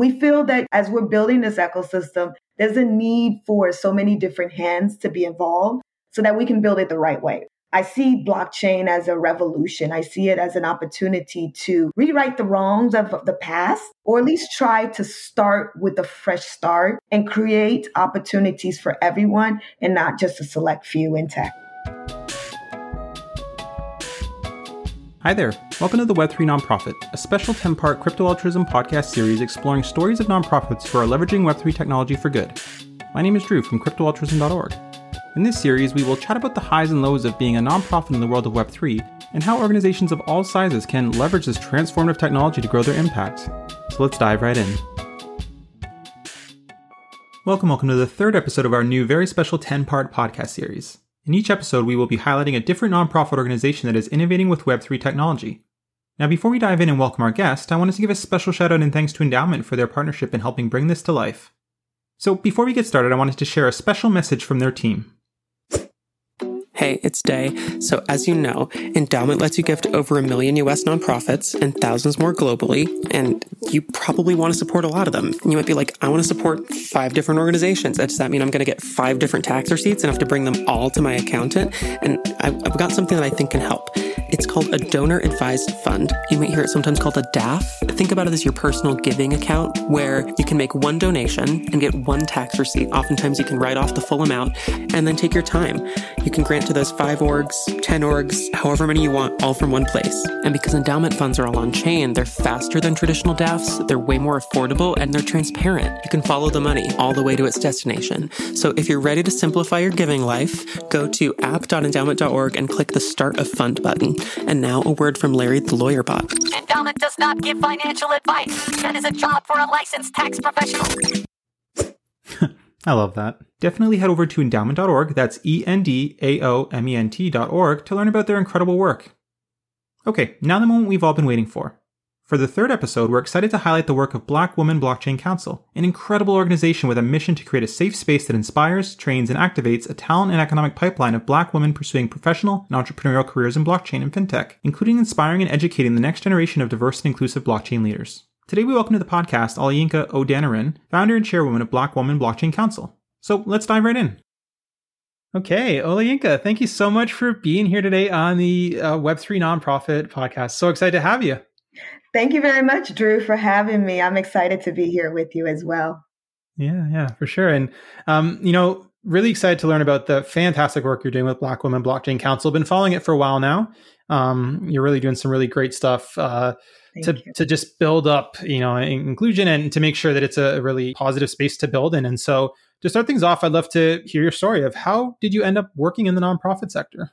We feel that as we're building this ecosystem, there's a need for so many different hands to be involved so that we can build it the right way. I see blockchain as a revolution. I see it as an opportunity to rewrite the wrongs of the past, or at least try to start with a fresh start and create opportunities for everyone and not just a select few in tech. Hi there. Welcome to the Web3 Nonprofit, a special 10 part crypto altruism podcast series exploring stories of nonprofits who are leveraging Web3 technology for good. My name is Drew from cryptoaltruism.org. In this series, we will chat about the highs and lows of being a nonprofit in the world of Web3 and how organizations of all sizes can leverage this transformative technology to grow their impact. So let's dive right in. Welcome, welcome to the third episode of our new very special 10 part podcast series. In each episode, we will be highlighting a different nonprofit organization that is innovating with Web3 technology. Now, before we dive in and welcome our guest, I wanted to give a special shout out and thanks to Endaoment for their partnership in helping bring this to life. So, before we get started, I wanted to share a special message from their team. Hey, it's Day. So, as you know, Endaoment lets you give to over a million US nonprofits and thousands more globally, and you probably want to support a lot of them. You might be like, I want to support five different organizations. Does that mean I'm going to get five different tax receipts and have to bring them all to my accountant? And I've got something that I think can help. It's called a donor advised fund. You might hear it sometimes called a DAF. Think about it as your personal giving account where you can make one donation and get one tax receipt. Oftentimes you can write off the full amount and then take your time. You can grant to those five orgs, 10 orgs, however many you want, all from one place. And because Endaoment funds are all on chain, they're faster than traditional DAFs, they're way more affordable, and they're transparent. You can follow the money all the way to its destination. So if you're ready to simplify your giving life, go to app.endaoment.org and click the Start a Fund button. And now a word from Larry the lawyer bot. Endaoment does not give financial advice. That is a job for a licensed tax professional. I love that. Definitely head over to endaoment.org, that's E N D A O M E N T.org, to learn about their incredible work. Okay, now the moment we've all been waiting for. For the third episode, we're excited to highlight the work of Black Women Blockchain Council, an incredible organization with a mission to create a safe space that inspires, trains, and activates a talent and economic pipeline of black women pursuing professional and entrepreneurial careers in blockchain and fintech, including inspiring and educating the next generation of diverse and inclusive blockchain leaders. Today we welcome to the podcast Olayinka Odeniran, founder and chairwoman of Black Women Blockchain Council. So let's dive right in. Okay, Olayinka, thank you so much for being here today on the uh, Web3 Nonprofit podcast. So excited to have you. Thank you very much, Drew, for having me. I'm excited to be here with you as well. Yeah, yeah, for sure. And, um, you know, really excited to learn about the fantastic work you're doing with Black Women Blockchain Council. Been following it for a while now. Um, you're really doing some really great stuff. Uh, to, to just build up, you know, inclusion and to make sure that it's a really positive space to build in. And so to start things off, I'd love to hear your story of how did you end up working in the nonprofit sector?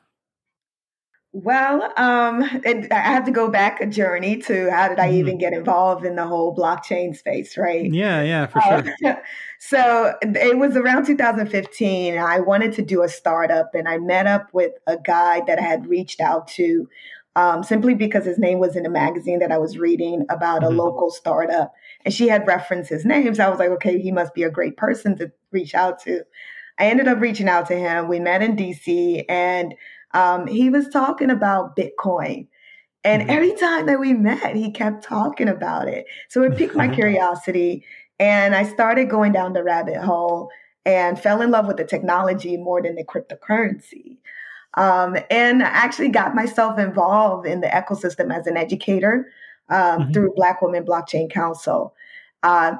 Well, um, I have to go back a journey to how did I mm. even get involved in the whole blockchain space, right? Yeah, yeah, for sure. Uh, so it was around 2015. I wanted to do a startup, and I met up with a guy that I had reached out to um, simply because his name was in a magazine that I was reading about mm-hmm. a local startup. And she had referenced his name. So I was like, okay, he must be a great person to reach out to. I ended up reaching out to him. We met in DC and um, he was talking about Bitcoin. And mm-hmm. every time that we met, he kept talking about it. So it piqued my curiosity. And I started going down the rabbit hole and fell in love with the technology more than the cryptocurrency. Um, and I actually got myself involved in the ecosystem as an educator um, mm-hmm. through Black Women Blockchain Council. Uh,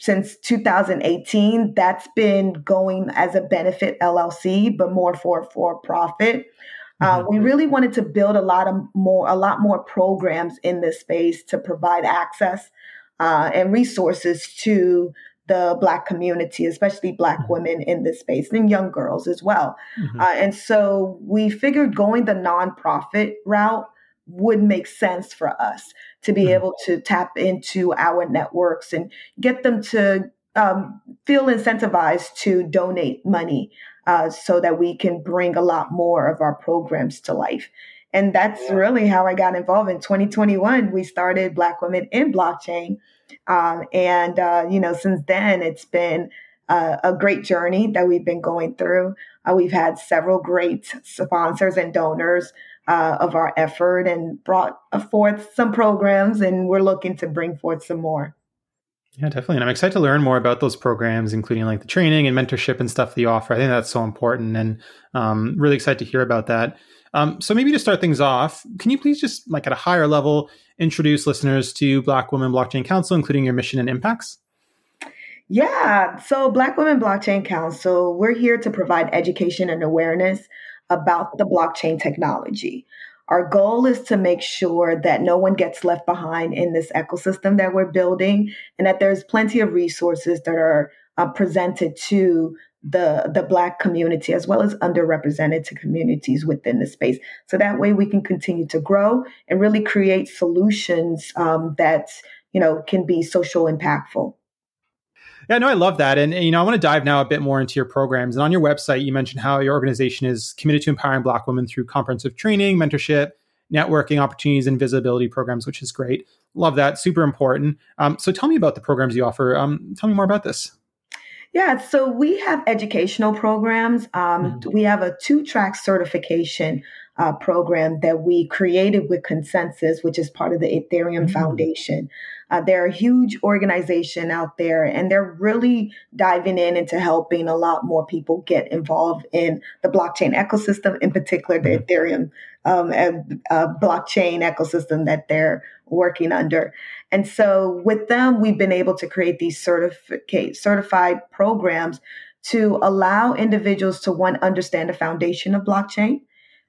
since 2018, that's been going as a benefit LLC, but more for for profit. Uh, mm-hmm. we really wanted to build a lot of more, a lot more programs in this space to provide access uh, and resources to the Black community, especially Black mm-hmm. women in this space and young girls as well. Mm-hmm. Uh, and so we figured going the nonprofit route would make sense for us to be mm-hmm. able to tap into our networks and get them to um, feel incentivized to donate money uh, so that we can bring a lot more of our programs to life. And that's really how I got involved. In 2021, we started Black Women in Blockchain. Um, and, uh, you know, since then, it's been uh, a great journey that we've been going through. Uh, we've had several great sponsors and donors uh, of our effort and brought forth some programs, and we're looking to bring forth some more. Yeah, definitely. And I'm excited to learn more about those programs, including like the training and mentorship and stuff that you offer. I think that's so important and um, really excited to hear about that. Um, so maybe to start things off, can you please just like at a higher level introduce listeners to Black Women Blockchain Council, including your mission and impacts? Yeah. So, Black Women Blockchain Council, we're here to provide education and awareness about the blockchain technology. Our goal is to make sure that no one gets left behind in this ecosystem that we're building and that there's plenty of resources that are uh, presented to the the black community as well as underrepresented communities within the space so that way we can continue to grow and really create solutions um, that you know can be social impactful yeah, no, I love that. And, and, you know, I want to dive now a bit more into your programs. And on your website, you mentioned how your organization is committed to empowering Black women through comprehensive training, mentorship, networking opportunities, and visibility programs, which is great. Love that. Super important. Um, so tell me about the programs you offer. Um, tell me more about this. Yeah, so we have educational programs. Um, mm-hmm. We have a two track certification uh, program that we created with ConsenSys, which is part of the Ethereum mm-hmm. Foundation. Uh, they're a huge organization out there, and they're really diving in into helping a lot more people get involved in the blockchain ecosystem, in particular the mm-hmm. Ethereum um, uh, blockchain ecosystem that they're working under. And so, with them, we've been able to create these certificate certified programs to allow individuals to one understand the foundation of blockchain,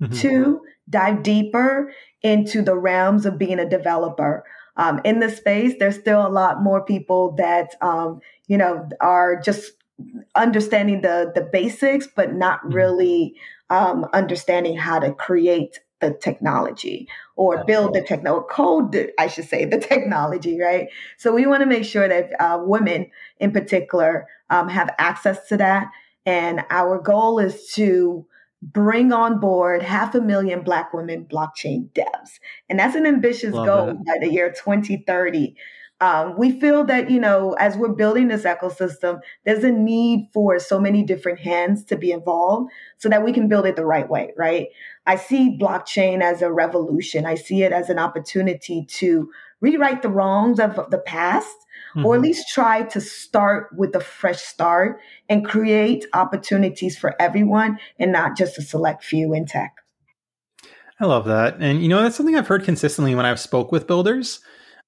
mm-hmm. two dive deeper into the realms of being a developer um, in the space, there's still a lot more people that um, you know are just understanding the the basics, but not mm-hmm. really um, understanding how to create the technology or build the techno code i should say the technology right so we want to make sure that uh, women in particular um, have access to that and our goal is to bring on board half a million Black women blockchain devs. And that's an ambitious Love goal that. by the year 2030. Um, we feel that, you know, as we're building this ecosystem, there's a need for so many different hands to be involved so that we can build it the right way, right? I see blockchain as a revolution. I see it as an opportunity to rewrite the wrongs of the past mm-hmm. or at mm-hmm. least try to start with a fresh start and create opportunities for everyone and not just a select few in tech. I love that. And you know, that's something I've heard consistently when I've spoke with builders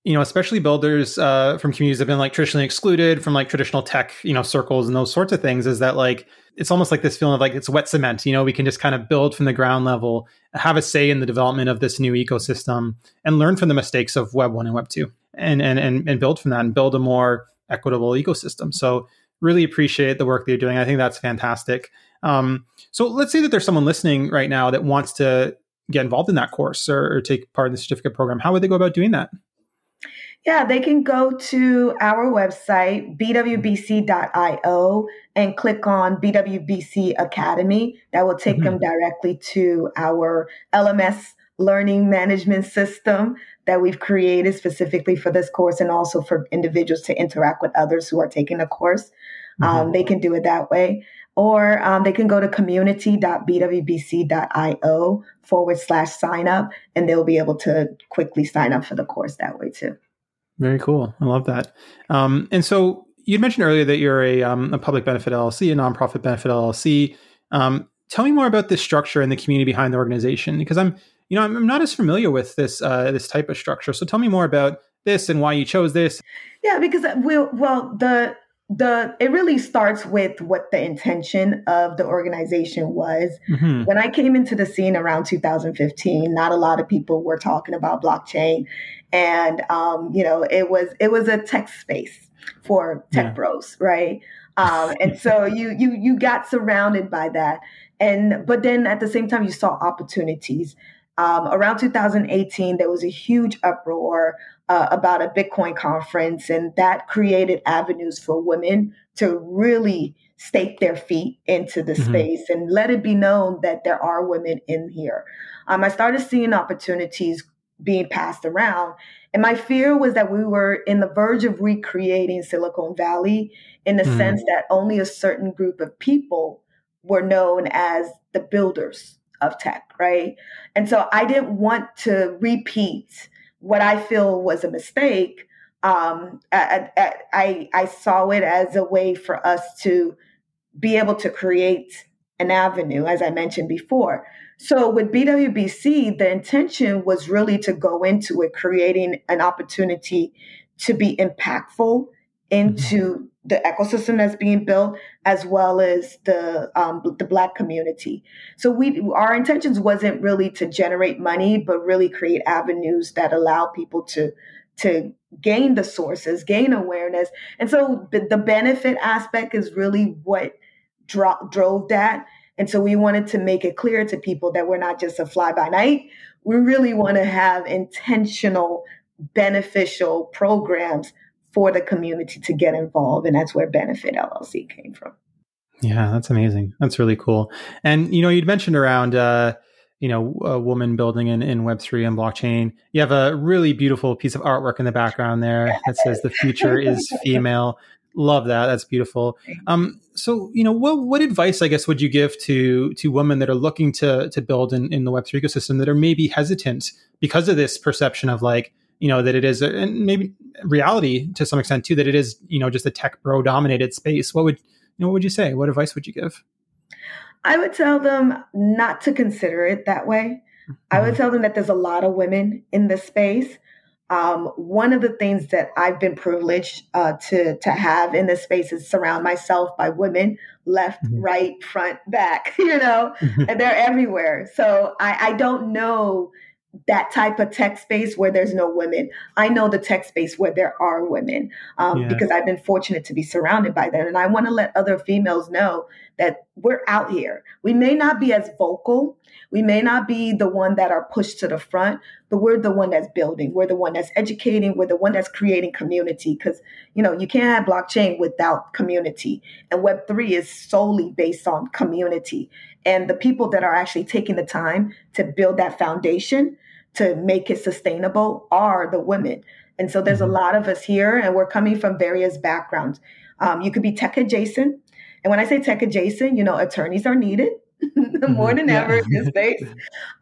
you know, especially builders uh, from communities have been like traditionally excluded from like traditional tech, you know, circles and those sorts of things, is that like it's almost like this feeling of like it's wet cement. You know, we can just kind of build from the ground level, have a say in the development of this new ecosystem, and learn from the mistakes of Web one and Web two, and and and and build from that and build a more equitable ecosystem. So really appreciate the work that you're doing. I think that's fantastic. Um, so let's say that there's someone listening right now that wants to get involved in that course or, or take part in the certificate program. How would they go about doing that? Yeah, they can go to our website, bwbc.io, and click on BWBC Academy. That will take mm-hmm. them directly to our LMS learning management system that we've created specifically for this course and also for individuals to interact with others who are taking the course. Um, mm-hmm. Um, they can do it that way. Or um, they can go to community.bwbc.io forward slash sign up, and they'll be able to quickly sign up for the course that way too. Very cool. I love that. Um, and so you mentioned earlier that you're a, um, a public benefit LLC, a nonprofit benefit LLC. Um, tell me more about the structure and the community behind the organization, because I'm, you know, I'm, I'm not as familiar with this uh, this type of structure. So tell me more about this and why you chose this. Yeah, because uh, we well the the it really starts with what the intention of the organization was. Mm-hmm. when i came into the scene around 2015 not a lot of people were talking about blockchain. And um, you know it was it was a tech space for tech yeah. bros right? Um, and so you you you got surrounded by that. And but then at the same time you saw opportunities. Um, around 2018 there was a huge uproar uh, about a Bitcoin conference, and that created avenues for women to really stake their feet into the mm-hmm. space and let it be known that there are women in here. Um, I started seeing opportunities being passed around. And my fear was that we were in the verge of recreating Silicon Valley in the mm. sense that only a certain group of people were known as the builders of tech, right? And so I didn't want to repeat what I feel was a mistake um, I, I, I saw it as a way for us to be able to create an avenue, as I mentioned before. So with BWBC, the intention was really to go into it, creating an opportunity to be impactful into mm-hmm. The ecosystem that's being built, as well as the um, the Black community. So we our intentions wasn't really to generate money, but really create avenues that allow people to to gain the sources, gain awareness. And so the, benefit aspect is really what dro- drove that. And so we wanted to make it clear to people that we're not just a fly by night. We really want to have intentional, beneficial programs for the community to get involved. And that's where Benefit LLC came from. Yeah, that's amazing. That's really cool. And, you know, you'd mentioned around, uh, you know, a woman building in, in Web3 and blockchain. You have a really beautiful piece of artwork in the background there that says the future is female. Love that. That's beautiful. Um, so, you know, what, what advice, I guess, would you give to, to women that are looking to, to build in, in the Web3 ecosystem that are maybe hesitant because of this perception of like, you know, that it is, and maybe reality to some extent too, that it is, you know, just a tech bro dominated space. What would, you know, what would you say? What advice would you give? I would tell them not to consider it that way. Mm-hmm. I would mm-hmm. tell them that there's a lot of women in this space. Um, one of the things that I've been privileged uh, to to have in this space is surround myself by women, left, mm-hmm. right, front, back. You know, and they're everywhere. So I, I don't know that type of tech space where there's no women. I know the tech space where there are women um, yeah. because I've been fortunate to be surrounded by that. And I want to let other females know that we're out here. We may not be as vocal. We may not be the one that are pushed to the front, but we're the one that's building. We're the one that's educating. We're the one that's creating community because, you know, you can't have blockchain without community. And Web3 is solely based on community. And the people that are actually taking the time to build that foundation to make it sustainable are the women. And so there's a mm-hmm. lot of us here, and we're coming from various backgrounds. Um, you could be tech adjacent. And when I say tech adjacent, you know, attorneys are needed more than yeah. ever in this space.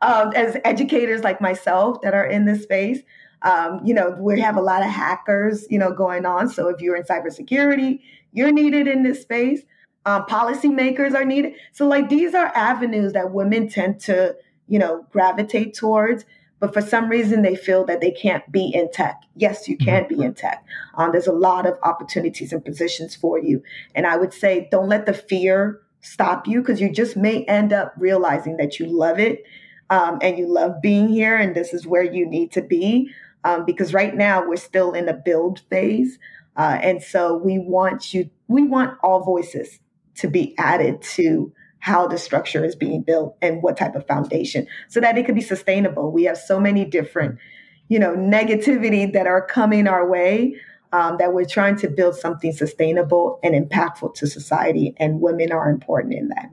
Um, as educators like myself that are in this space, um, you know, we have a lot of hackers, you know, going on. So if you're in cybersecurity, you're needed in this space. Um, policymakers are needed. So like these are avenues that women tend to, you know, gravitate towards but for some reason they feel that they can't be in tech. Yes, you can be in tech. Um, there's a lot of opportunities and positions for you. And I would say don't let the fear stop you because you just may end up realizing that you love it um, and you love being here and this is where you need to be. Um, because right now we're still in a build phase. Uh, and so we want you, we want all voices to be added to how the structure is being built and what type of foundation so that it could be sustainable. We have so many different, you know, negativity that are coming our way um, that we're trying to build something sustainable and impactful to society. And women are important in that.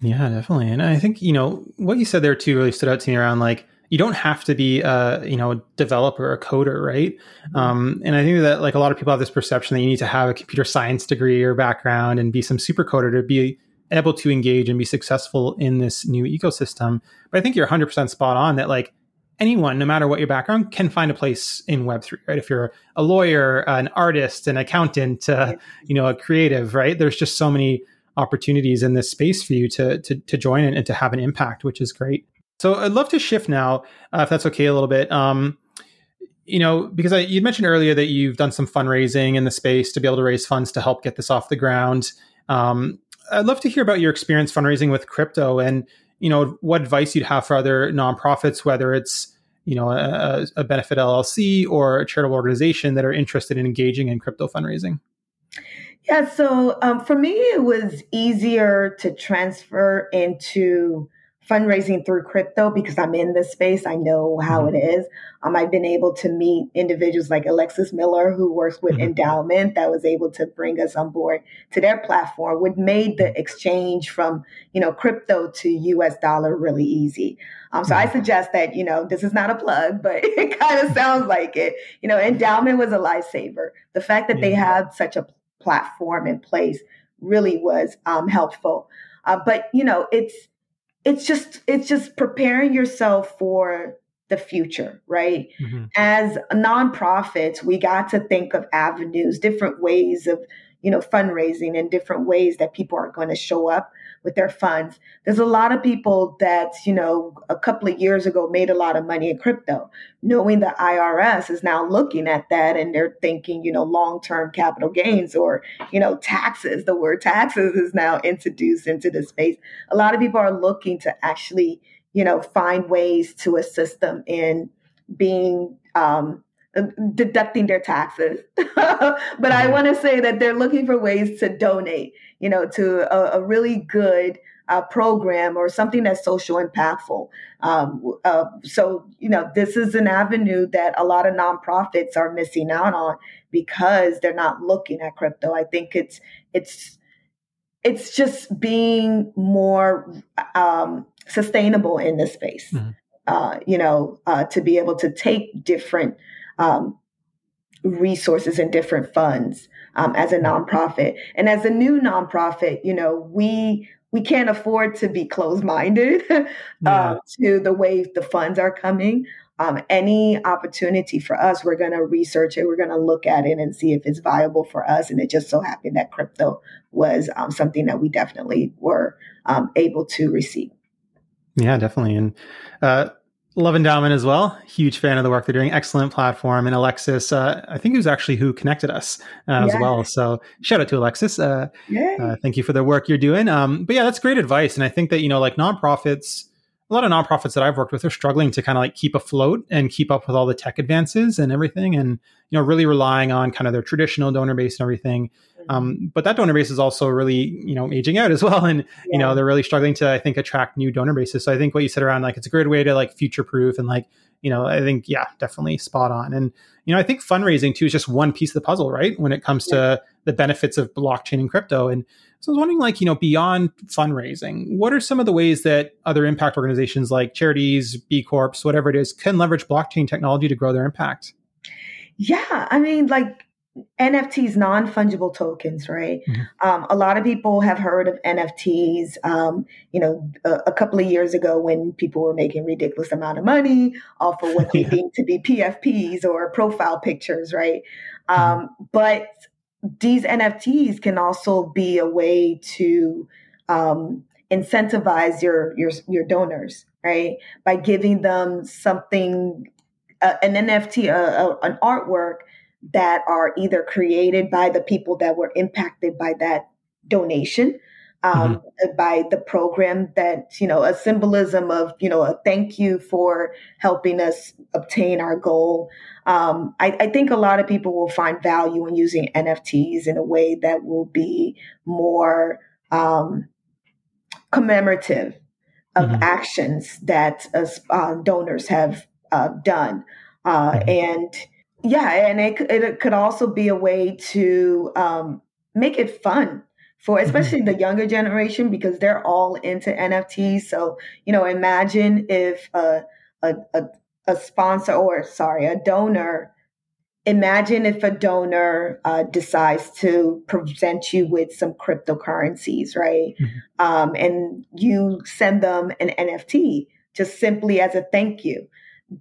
Yeah, definitely. And I think, you know, what you said there too really stood out to me around like, you don't have to be a you know a developer a coder right mm-hmm. um, and i think that like a lot of people have this perception that you need to have a computer science degree or background and be some super coder to be able to engage and be successful in this new ecosystem. But I think you're 100% spot on that like anyone, no matter what your background, can find a place in Web3, right? If you're a lawyer, an artist, an accountant, uh, you know, a creative, right? There's just so many opportunities in this space for you to, to, to join and, and to have an impact, which is great. So I'd love to shift now, uh, if that's okay, a little bit. Um, you know, because I, you mentioned earlier that you've done some fundraising in the space to be able to raise funds to help get this off the ground. Um, I'd love to hear about your experience fundraising with crypto and you know what advice you'd have for other nonprofits, whether it's you know a, a benefit LLC or a charitable organization that are interested in engaging in crypto fundraising. Yeah, so um, for me, it was easier to transfer into fundraising through crypto because I'm in this space. I know how mm-hmm. it is. Um, I've been able to meet individuals like Alexis Miller, who works with mm-hmm. Endaoment, that was able to bring us on board to their platform, which made the exchange from you know crypto to U.S. dollar really easy. Um, so mm-hmm. I suggest that you know this is not a plug, but it kind of sounds like it. You know, Endaoment was a lifesaver. The fact that yeah. they had such a platform in place really was um, helpful. Uh, but you know, it's it's just it's just preparing yourself for the future, right? Mm-hmm. As nonprofits, we got to think of avenues, different ways of, you know, fundraising and different ways that people are going to show up with their funds. There's a lot of people that, you know, a couple of years ago made a lot of money in crypto, knowing the IRS is now looking at that and they're thinking, you know, long-term capital gains or, you know, taxes. The word taxes is now introduced into the space. A lot of people are looking to actually you know, find ways to assist them in being um, deducting their taxes. but I mm-hmm. want to say that they're looking for ways to donate, you know, to a, a really good uh, program or something that's social impactful. Um, uh, so, you know, this is an avenue that a lot of nonprofits are missing out on because they're not looking at crypto. I think it's it's it's just being more um, sustainable in this space. Mm-hmm. Uh, you know, uh, to be able to take different um, resources and different funds um, as a nonprofit, and as a new nonprofit, you know, we we can't afford to be closed minded uh, yeah. to the way the funds are coming. Um, any opportunity for us, we're going to research it. We're going to look at it and see if it's viable for us. And it just so happened that crypto was um, something that we definitely were um, able to receive. Yeah, definitely. And uh, love Endaoment as well. Huge fan of the work they're doing. Excellent platform. And Alexis, uh, I think it was actually who connected us uh, yeah. as well. So shout out to Alexis. Uh, uh, thank you for the work you're doing. Um, but yeah, that's great advice. And I think that, you know, like nonprofits, a lot of nonprofits that I've worked with are struggling to kind of like keep afloat and keep up with all the tech advances and everything. And, you know, really relying on kind of their traditional donor base and everything. Um, but that donor base is also really, you know, aging out as well. And, yeah. you know, they're really struggling to, I think, attract new donor bases. So I think what you said around like, it's a great way to like future proof and like, you know, I think, yeah, definitely spot on. And, you know, I think fundraising too is just one piece of the puzzle, right? When it comes yeah. to the benefits of blockchain and crypto. And so I was wondering, like, you know, beyond fundraising, what are some of the ways that other impact organizations like charities, B Corps, whatever it is, can leverage blockchain technology to grow their impact? Yeah, I mean, like NFTs, non fungible tokens, right? Mm-hmm. Um, a lot of people have heard of NFTs. Um, you know, a, a, couple of years ago when people were making ridiculous amount of money off of what they yeah. deemed to be PFPs or profile pictures, right? Um, but these NFTs can also be a way to um, incentivize your your your donors, right? By giving them something, uh, an NFT, uh, uh, an artwork that are either created by the people that were impacted by that donation um, mm-hmm. by the program that you know a symbolism of you know a thank you for helping us obtain our goal um, I, I, think a lot of people will find value in using nfts in a way that will be more um, commemorative of mm-hmm. actions that uh, donors have uh, done uh, mm-hmm. and yeah, and it, it could also be a way to um, make it fun for mm-hmm. especially the younger generation because they're all into NFTs. So, you know, imagine if a, a, a, a sponsor or, sorry, a donor, imagine if a donor uh, decides to present you with some cryptocurrencies, right? Mm-hmm. Um, and you send them an NFT just simply as a thank you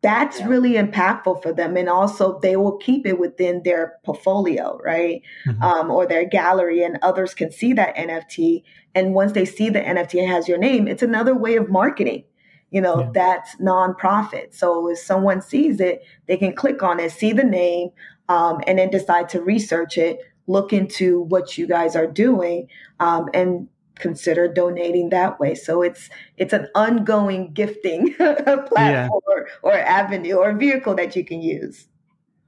that's yeah. really impactful for them and also they will keep it within their portfolio right mm-hmm. um, or their gallery and others can see that nft and once they see the nft and has your name it's another way of marketing you know yeah. that's nonprofit so if someone sees it they can click on it see the name um, and then decide to research it look into what you guys are doing um, and consider donating that way. So it's it's an ongoing gifting platform yeah. or, or avenue or vehicle that you can use.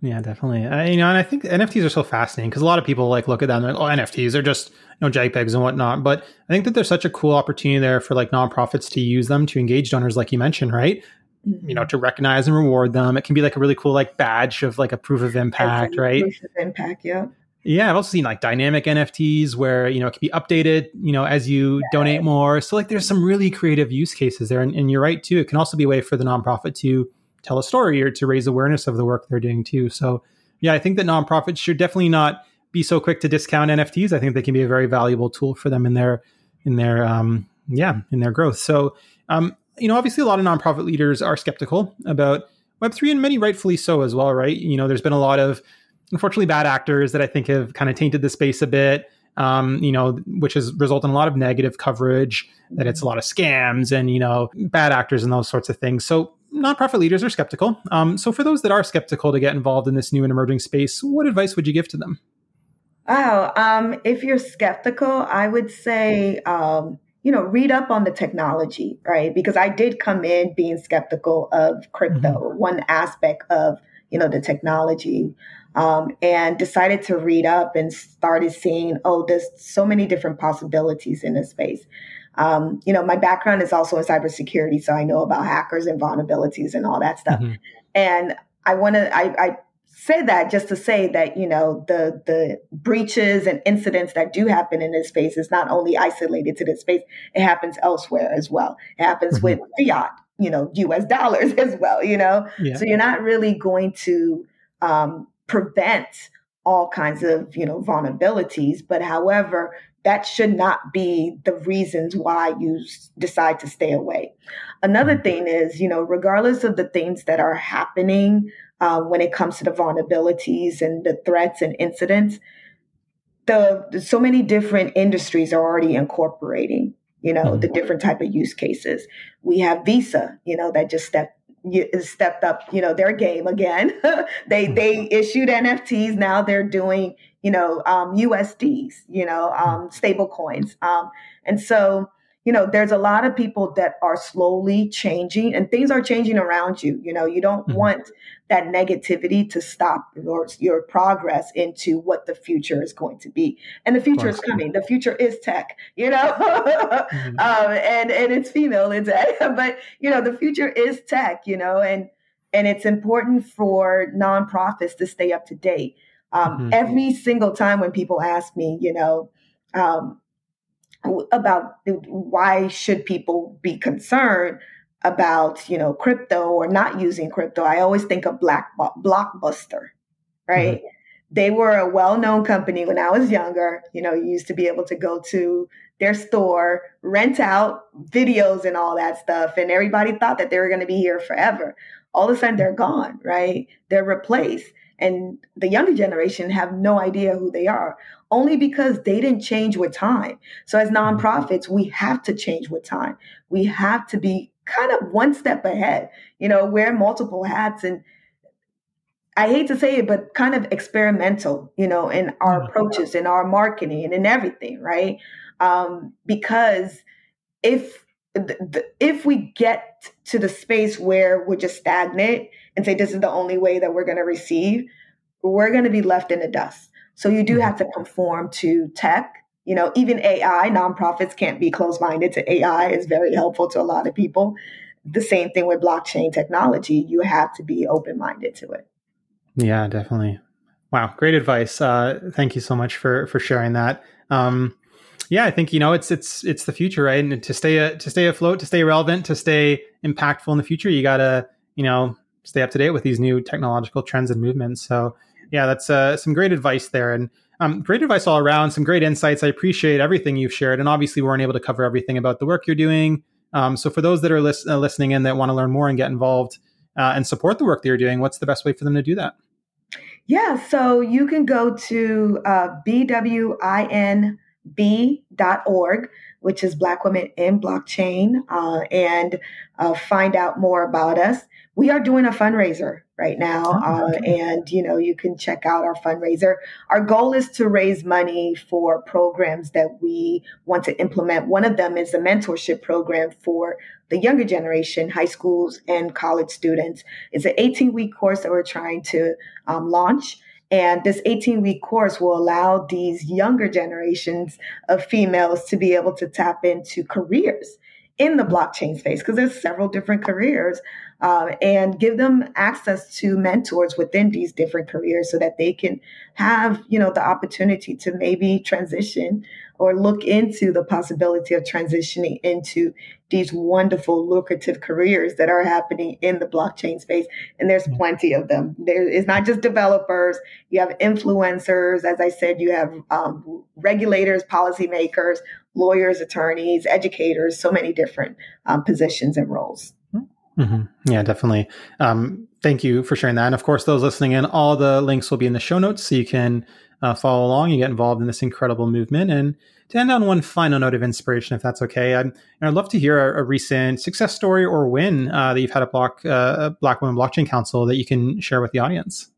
Yeah, definitely. Uh, you know, and I think NFTs are so fascinating because a lot of people like look at them. Like, oh, NFTs are just you know JPEGs and whatnot. But I think that there's such a cool opportunity there for like nonprofits to use them to engage donors, like you mentioned, right? You know, mm-hmm. to recognize and reward them. It can be like a really cool like badge of like a proof of impact, right? Proof of impact, yeah. Yeah, I've also seen like dynamic NFTs where you know it can be updated, you know, as you yeah. donate more. So like, there's some really creative use cases there, and, and, you're right too. It can also be a way for the nonprofit to tell a story or to raise awareness of the work they're doing too. So yeah, I think that nonprofits should definitely not be so quick to discount NFTs. I think they can be a very valuable tool for them in their in their um yeah in their growth. So um you know, obviously a lot of nonprofit leaders are skeptical about Web3 and many rightfully so as well, right? You know, there's been a lot of unfortunately bad actors that I think have kind of tainted the space a bit. Um, you know, which has resulted in a lot of negative coverage, that it's a lot of scams and, you know, bad actors and those sorts of things. So nonprofit leaders are skeptical. Um, so for those that are skeptical to get involved in this new and emerging space, what advice would you give to them? Wow. Um, if you're skeptical, I would say, um, you know, read up on the technology, right? Because I did come in being skeptical of crypto, mm-hmm. one aspect of, you know, the technology, um, and decided to read up and started seeing, oh, there's so many different possibilities in this space. Um, you know, my background is also in cybersecurity, so I know about hackers and vulnerabilities and all that stuff. Mm-hmm. And I want to, I, I say that just to say that you know the the breaches and incidents that do happen in this space is not only isolated to this space it happens elsewhere as well it happens mm-hmm. with fiat you know us dollars as well you know yeah. so you're not really going to um, prevent all kinds of you know vulnerabilities but however that should not be the reasons why you decide to stay away another mm-hmm. thing is you know regardless of the things that are happening uh, when it comes to the vulnerabilities and the threats and incidents. The, so many different industries are already incorporating, you know, mm-hmm. the different type of use cases. We have Visa, you know, that just stepped stepped up, you know, their game again. they mm-hmm. they issued NFTs. Now they're doing, you know, um, USDs, you know, mm-hmm. um, stable coins. Um, and so you know, there's a lot of people that are slowly changing and things are changing around you. You know, you don't mm-hmm. want that negativity to stop your, your progress into what the future is going to be. And the future is coming. The future is tech, you know, mm-hmm. um, and, and it's female tech, but you know, the future is tech, you know, and, and it's important for nonprofits to stay up to date. Um, mm-hmm. Every single time when people ask me, you know, um, about why should people be concerned about you know crypto or not using crypto? I always think of black blockbuster right? Mm-hmm. they were a well-known company when i was younger. You know you used to be able to go to their store rent out videos and all that stuff and everybody thought that they were going to be here forever. All of a sudden they're gone right? They're replaced and the younger generation have no idea who they are only because they didn't change with time. So as mm-hmm. nonprofits, we have to change with time. We have to be kind of one step ahead, you know, wear multiple hats and I hate to say it, but kind of experimental, you know, in our mm-hmm. approaches, in our marketing, and in everything, right? Um, because if if we get to the space where we're just stagnant and say this is the only way that we're going to receive, we're going to be left in the dust. So you do mm-hmm. have to conform to tech. You know, even AI, nonprofits can't be closed minded to AI, is very helpful to a lot of people. The same thing with blockchain technology. You have to be open minded to it. Yeah, definitely. Wow, great advice. Uh, thank you so much for for sharing that. Um, yeah, I think you know it's it's it's the future, right? And to stay a, to stay afloat, to stay relevant, to stay impactful in the future, you gotta you know stay up to date with these new technological trends and movements. So yeah, that's uh, some great advice there, and um, great advice all around. Some great insights. I appreciate everything you've shared, and obviously we weren't able to cover everything about the work you're doing. Um, so for those that are lis- uh, listening in that want to learn more and get involved uh, and support the work that you're doing, what's the best way for them to do that? Yeah, so you can go to uh, bwinb.org, which is Black Women in Blockchain, uh, and uh, find out more about us. We are doing a fundraiser right now oh, uh, and you know you can check out our fundraiser. Our goal is to raise money for programs that we want to implement. One of them is a mentorship program for the younger generation high schools and college students. It's an 18 week course that we're trying to um, launch and this 18 week course will allow these younger generations of females to be able to tap into careers in the blockchain space because there's several different careers um, and give them access to mentors within these different careers so that they can have you know the opportunity to maybe transition or look into the possibility of transitioning into these wonderful lucrative careers that are happening in the blockchain space and there's mm-hmm. plenty of them there is not just developers you have influencers as i said you have um, regulators, policymakers, lawyers, attorneys, educators, so many different um, positions and roles. Mm-hmm. Yeah, definitely. Um, thank you for sharing that. And of course, those listening in, all the links will be in the show notes so you can uh, follow along and get involved in this incredible movement. And to end on one final note of inspiration, if that's okay, I'd, I'd love to hear a, a recent success story or win uh, that you've had at Block, uh, Black Women Blockchain Council that you can share with the audience.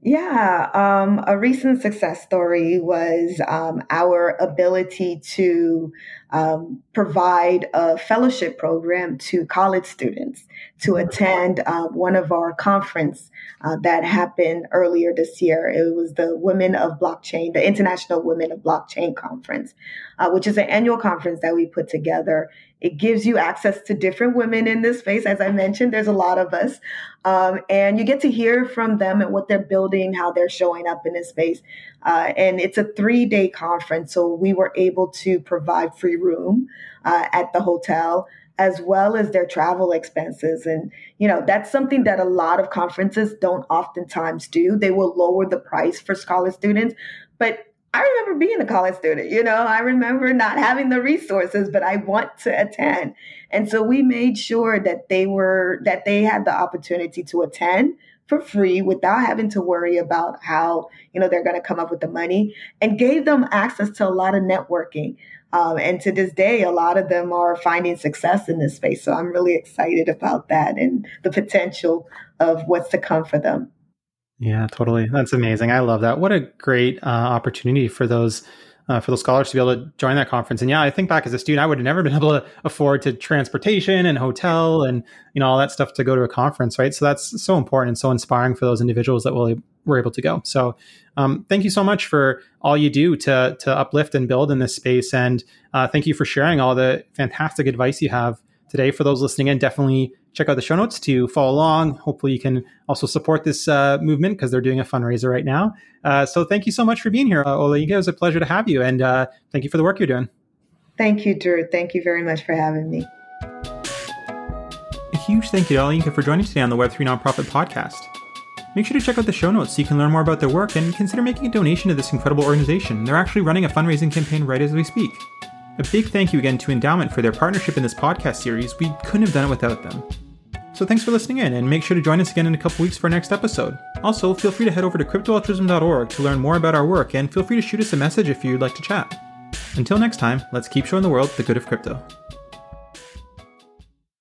Yeah, um, a recent success story was um, our ability to um, provide a fellowship program to college students to attend uh, one of our conference uh, that happened earlier this year. It was the Women of Blockchain, the International Women of Blockchain Conference, uh, which is an annual conference that we put together. It gives you access to different women in this space. As I mentioned, there's a lot of us. Um, and you get to hear from them and what they're building, how they're showing up in this space. Uh, and it's a three day conference. So we were able to provide free room uh, at the hotel as well as their travel expenses. And, you know, that's something that a lot of conferences don't oftentimes do. They will lower the price for scholar students. But I remember being a college student, you know, I remember not having the resources, but I want to attend. And so we made sure that they were, that they had the opportunity to attend for free without having to worry about how, you know, they're going to come up with the money and gave them access to a lot of networking. Um, and to this day, a lot of them are finding success in this space. So I'm really excited about that and the potential of what's to come for them. Yeah, totally. That's amazing. I love that. What a great uh, opportunity for those uh, for those scholars to be able to join that conference. And yeah, I think back as a student, I would have never been able to afford to transportation and hotel and you know all that stuff to go to a conference, right? So that's so important and so inspiring for those individuals that will were able to go. So um, thank you so much for all you do to to uplift and build in this space, and uh, thank you for sharing all the fantastic advice you have today. For those listening in, definitely check out the show notes to follow along. Hopefully, you can also support this uh, movement because they're doing a fundraiser right now. Uh, so thank you so much for being here, uh. It was a pleasure to have you, and uh, thank you for the work you're doing. Thank you, Drew. Thank you very much for having me. A huge thank you to Olayinka for joining today on the Web3 Nonprofit Podcast. Make sure to check out the show notes so you can learn more about their work and consider making a donation to this incredible organization. They're actually running a fundraising campaign right as we speak. A big thank you again to Endaoment for their partnership in this podcast series. We couldn't have done it without them. So thanks for listening in, and make sure to join us again in a couple weeks for our next episode. Also, feel free to head over to cryptoaltruism.org to learn more about our work, and feel free to shoot us a message if you'd like to chat. Until next time, let's keep showing the world the good of crypto.